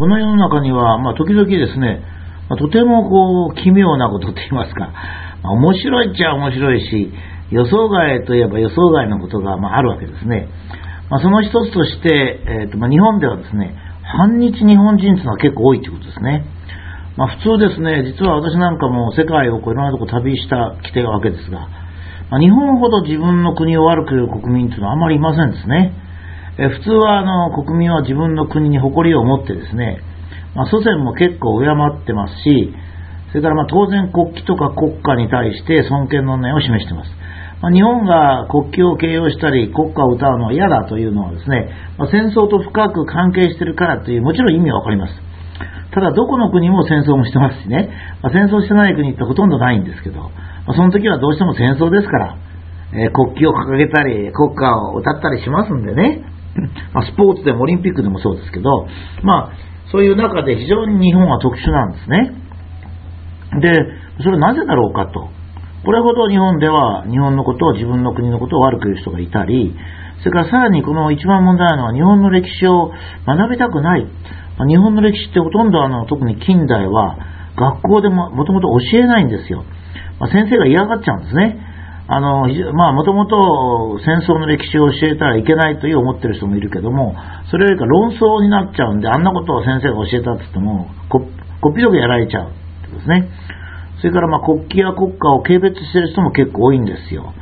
この世の中には、まあ、時々ですね、まあ、とてもこう、奇妙なことと言いますか、まあ、面白いっちゃ面白いし、予想外といえば予想外のことが、まあ、あるわけですね。まあ、その一つとして、えーとまあ、日本ではですね、反日日本人というのは結構多いということですね。まあ、普通ですね、実は私なんかも世界をこういろんなとこ旅したきてるわけですが、まあ、日本ほど自分の国を悪く言う国民というのはあまりいませんですね。え普通はあの国民は自分の国に誇りを持ってですね、まあ、祖先も結構敬ってますし、それからま当然国旗とか国家に対して尊敬の念を示しています。まあ、日本が国旗を形容したり国歌を歌うのは嫌だというのはですね、まあ、戦争と深く関係しているからというもちろん意味はわかります。ただどこの国も戦争もしてますしね、まあ、戦争してない国ってほとんどないんですけど、まあ、その時はどうしても戦争ですから、えー、国旗を掲げたり国歌を歌ったりしますんでね、まあ、スポーツでもオリンピックでもそうですけど、まあ、そういう中で非常に日本は特殊なんですね。で、それはなぜだろうかと。これほど日本では日本のことを自分の国のことを悪く言う人がいたり、それからさらにこの一番問題なのは日本の歴史を学びたくない。日本の歴史ってほとんどあの特に近代は学校でももともと教えないんですよ。まあ、先生が嫌がっちゃうんですね。あの、まあもともと戦争の歴史を教えたらいけないという思ってる人もいるけども、それよりか論争になっちゃうんで、あんなことを先生が教えたって言っても、こっぴどくやられちゃうってことですね。それからまあ国旗や国家を軽蔑している人も結構多いんですよ。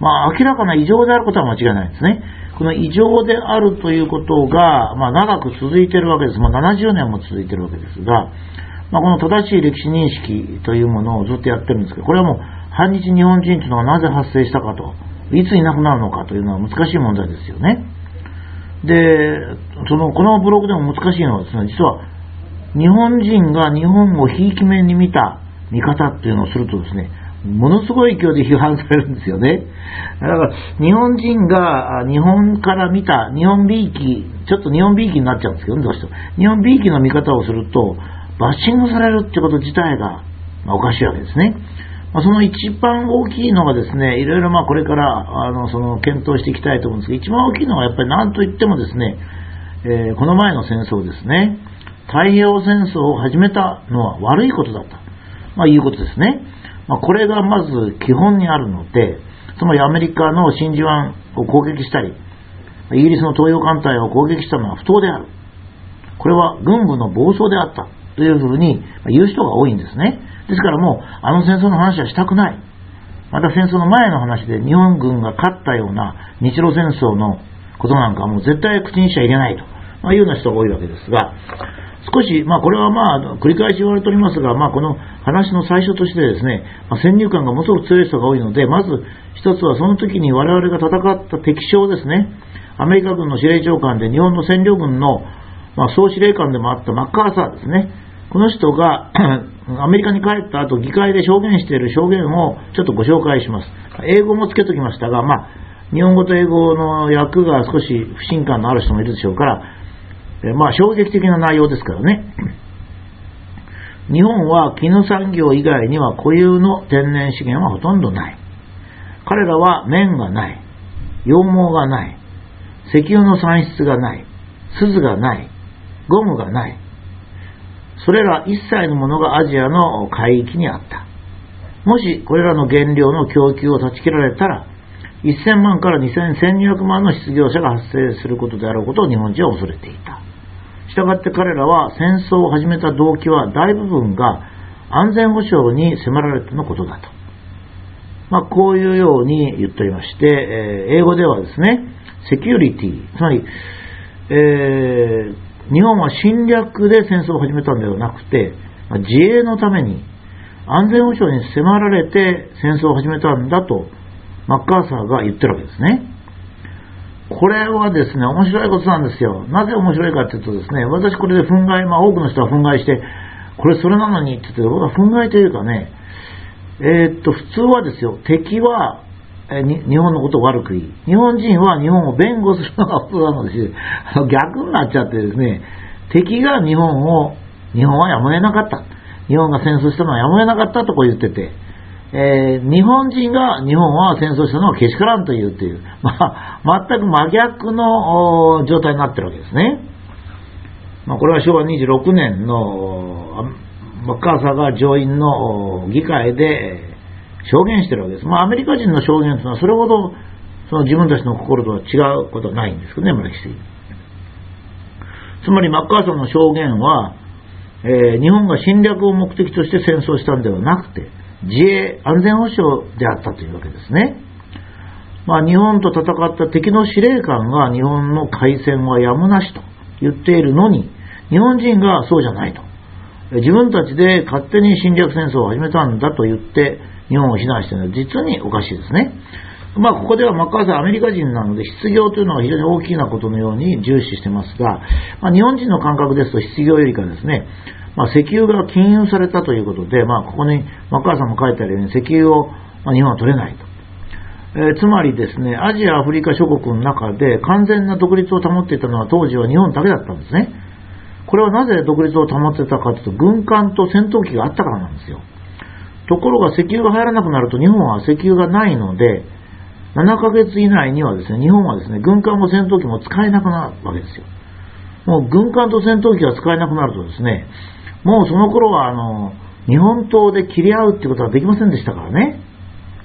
まあ明らかな異常であることは間違いないですね。この異常であるということが、まあ、長く続いているわけです。まあ、70年も続いているわけですが、まあ、この正しい歴史認識というものをずっとやってるんですけど、これはもう反日日本人というのがなぜ発生したかと、いついなくなるのかというのは難しい問題ですよね。で、その、このブログでも難しいのはですね、実は日本人が日本をひいき目に見た見方っていうのをするとですね、ものすごい勢いで批判されるんですよね。だから、日本人が日本から見た日本びいき、ちょっと日本びいきになっちゃうんですけどね、どうしても。日本びいきの見方をすると、バッシングされるってこと自体が、まあ、おかしいわけですね。まあ、その一番大きいのがですね、いろいろまあこれからあのその検討していきたいと思うんですけど、一番大きいのはやっぱり何と言ってもですね、えー、この前の戦争ですね、太平洋戦争を始めたのは悪いことだった。まあ、いうことですね。まあ、これがまず基本にあるので、つまりアメリカの真珠湾を攻撃したり、イギリスの東洋艦隊を攻撃したのは不当である。これは軍部の暴走であったというふうに言う人が多いんですね。ですからもう、あの戦争の話はしたくない。また戦争の前の話で日本軍が勝ったような日露戦争のことなんかはもう絶対口にしちゃいけないと、まあ、いうような人が多いわけですが、少し、まあ、これはまあ、繰り返し言われておりますが、まあ、この話の最初としてですね、まあ、先入観がものすごく強い人が多いので、まず一つはその時に我々が戦った敵将ですね、アメリカ軍の司令長官で日本の占領軍の、まあ、総司令官でもあったマッカーサーですね、この人がアメリカに帰った後、議会で証言している証言をちょっとご紹介します。英語もつけときましたが、まあ、日本語と英語の訳が少し不信感のある人もいるでしょうから、えまあ衝撃的な内容ですからね。日本は絹産業以外には固有の天然資源はほとんどない。彼らは綿がない。羊毛がない。石油の産出がない。鈴がない。ゴムがない。それら一切のものがアジアの海域にあった。もしこれらの原料の供給を断ち切られたら、1000万から2200万の失業者が発生することであることを日本人は恐れていた。したがって彼らは戦争を始めた動機は大部分が安全保障に迫られてのことだと。まあ、こういうように言っておりまして、えー、英語ではですね、セキュリティ、つまり、えー、日本は侵略で戦争を始めたんではなくて、自衛のために安全保障に迫られて戦争を始めたんだと、マッカーサーが言ってるわけですね。これはですね、面白いことなんですよ。なぜ面白いかっていうとですね、私これで憤慨、まあ多くの人は憤慨して、これそれなのにって言って、僕は憤慨というかね、えー、っと、普通はですよ、敵は、え日本のことを悪く言い、日本人は日本を弁護するのが普通なのです し。逆になっちゃってですね、敵が日本を、日本はやむを得なかった。日本が戦争したのはやむを得なかったとこう言ってて、えー、日本人が日本は戦争したのはけしからんというという、まあ、全く真逆の状態になってるわけですね。まあ、これは昭和26年のマッカーサーが上院の議会で証言してるわけです。まあ、アメリカ人の証言というのはそれほどその自分たちの心とは違うことはないんですけどね、歴史的に。つまりマッカーサーの証言は、えー、日本が侵略を目的として戦争したんではなくて、自衛、安全保障であったというわけですね。まあ、日本と戦った敵の司令官が日本の海戦はやむなしと言っているのに、日本人がそうじゃないと。自分たちで勝手に侵略戦争を始めたんだと言って日本を非難しているのは実におかしいですね。まあ、ここではマッカーサーアメリカ人なので失業というのは非常に大きなことのように重視してますが、まあ、日本人の感覚ですと失業よりかですね、まあ、石油が禁輸されたということで、まあ、ここにマッカーサーも書いてあるように石油を、ま日本は取れないと。えー、つまりですね、アジア、アフリカ諸国の中で完全な独立を保っていたのは当時は日本だけだったんですね。これはなぜ独立を保ってたかというと、軍艦と戦闘機があったからなんですよ。ところが石油が入らなくなると日本は石油がないので、7ヶ月以内にはですね、日本はですね、軍艦も戦闘機も使えなくなるわけですよ。もう軍艦と戦闘機が使えなくなるとですね、もうその頃はあの、日本刀で切り合うってことはできませんでしたからね。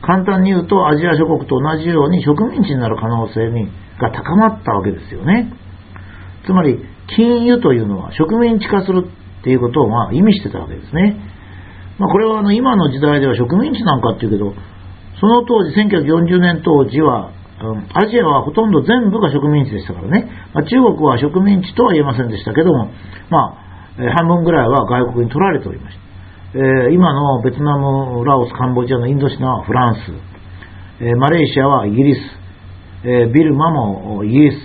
簡単に言うとアジア諸国と同じように植民地になる可能性が高まったわけですよね。つまり、禁輸というのは植民地化するっていうことをま意味してたわけですね。まあ、これはあの今の時代では植民地なんかっていうけど、その当時、1940年当時は、アジアはほとんど全部が植民地でしたからね、まあ、中国は植民地とは言えませんでしたけども、まあ、半分ぐらいは外国に取られておりました。えー、今のベトナム、ラオス、カンボジアのインドシナはフランス、えー、マレーシアはイギリス、えー、ビルマもイギリス、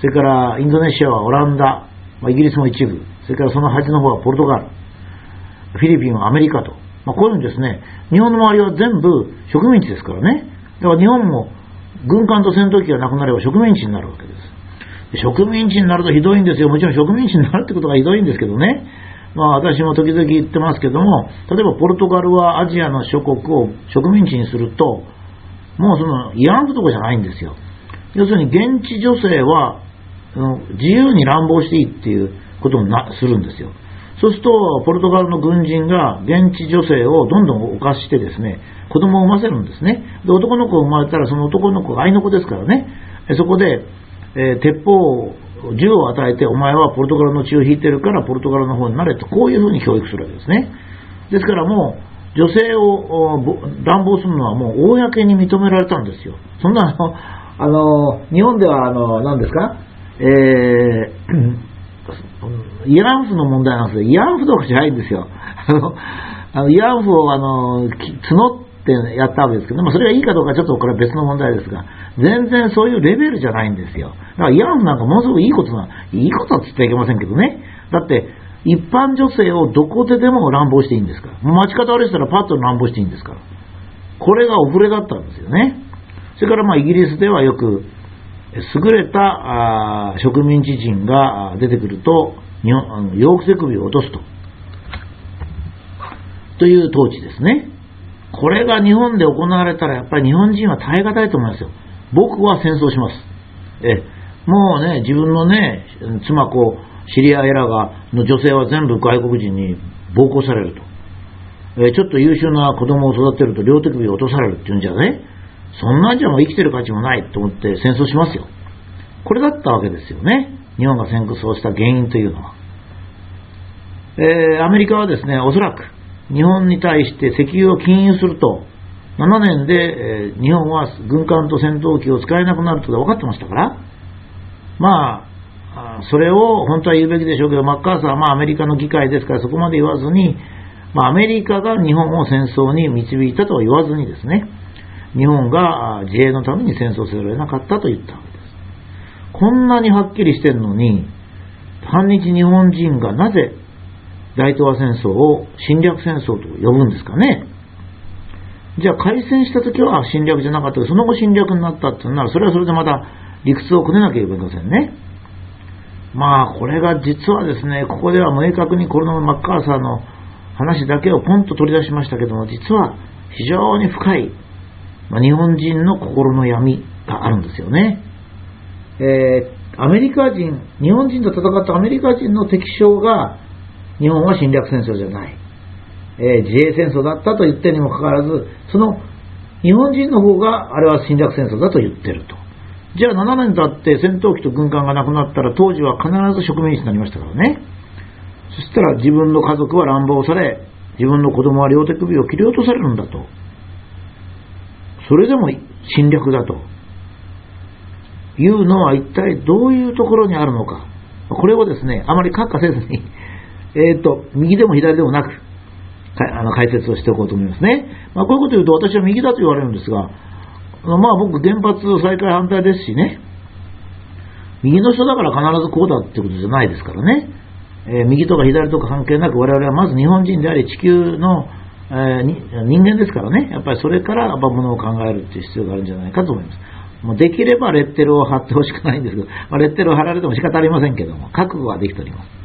それからインドネシアはオランダ、まあ、イギリスも一部、それからその端の方はポルトガル、フィリピンはアメリカと、まあ、こういうふうにですね、日本の周りは全部植民地ですからね。だから日本も軍艦と戦闘機がなくなれば植民地になるわけです。植民地になるとひどいんですよ。もちろん植民地になるってことがひどいんですけどね。まあ私も時々言ってますけども、例えばポルトガルはアジアの諸国を植民地にすると、もうその慰安婦とかじゃないんですよ。要するに現地女性は、自由に乱暴していいっていうことをなするんですよ。そうすると、ポルトガルの軍人が現地女性をどんどん犯してですね、子供を産ませるんですね。で、男の子が生まれたら、その男の子が愛の子ですからね、そこで、えー、鉄砲、銃を与えて、お前はポルトガルの血を引いてるからポルトガルの方になれと、こういうふうに教育するわけですね。ですからもう、女性を乱暴するのはもう公に認められたんですよ。そんなあの、あの、日本ではあの、何ですか？えー慰安婦の問題なんですよ。慰安婦とかじゃないんですよ。あの、あの慰安婦をあの、募ってやったわけですけど、まあ、それがいいかどうかちょっとこれは別の問題ですが、全然そういうレベルじゃないんですよ。だから慰安婦なんかものすごくいいことな、いいことはつってはいけませんけどね。だって、一般女性をどこででも乱暴していいんですから。街方歩いてたらパッと乱暴していいんですから。これがお触れだったんですよね。それからまあイギリスではよく、優れた植民地人が出てくると、ヨーク手首を落とすと。という統治ですね。これが日本で行われたら、やっぱり日本人は耐え難いと思いますよ。僕は戦争します。え、もうね、自分のね、妻子、知り合いらが、の女性は全部外国人に暴行されると。えちょっと優秀な子供を育てると両手首を落とされるっていうんじゃね、そんなんじゃもう生きてる価値もないと思って戦争しますよ。これだったわけですよね。日本が戦争した原因というのは。えー、アメリカはですね、おそらく日本に対して石油を禁輸すると、7年で、えー、日本は軍艦と戦闘機を使えなくなると分かってましたから、まあ、それを本当は言うべきでしょうけど、マッカーサーはまあアメリカの議会ですからそこまで言わずに、まあ、アメリカが日本を戦争に導いたとは言わずにですね、日本が自衛のために戦争せざるを得なかったと言ったわけです。こんなにはっきりしてるのに、反日日本人がなぜ大東亜戦争を侵略戦争と呼ぶんですかね。じゃあ開戦した時は侵略じゃなかったけど、その後侵略になったっていうなら、それはそれでまた理屈をこねなければいけませんね。まあ、これが実はですね、ここでは明確にこのマッカーサーの話だけをポンと取り出しましたけども、実は非常に深い、まあ、日本人の心の闇があるんですよね。えー、アメリカ人、日本人と戦ったアメリカ人の敵将が、日本は侵略戦争じゃない。えー、自衛戦争だったと言ってにもかかわらず、その日本人の方があれは侵略戦争だと言ってると。じゃあ7年経って戦闘機と軍艦がなくなったら当時は必ず植民地になりましたからね。そしたら自分の家族は乱暴され、自分の子供は両手首を切り落とされるんだと。それでも侵略だと。いうのは一体どういうところにあるのか。これをですね、あまり閣下せずに、えっ、と、右でも左でもなく、あの解説をしておこうと思いますね。まあ、こういうことを言うと私は右だと言われるんですが、まあ僕原発再開反対ですしね、右の人だから必ずこうだってことじゃないですからね、えー、右とか左とか関係なく我々はまず日本人であり地球の、えー、人間ですからね、やっぱりそれからものを考えるっていう必要があるんじゃないかと思います。もうできればレッテルを貼ってほしくないんですけど、まあ、レッテルを貼られても仕方ありませんけども、覚悟はできております。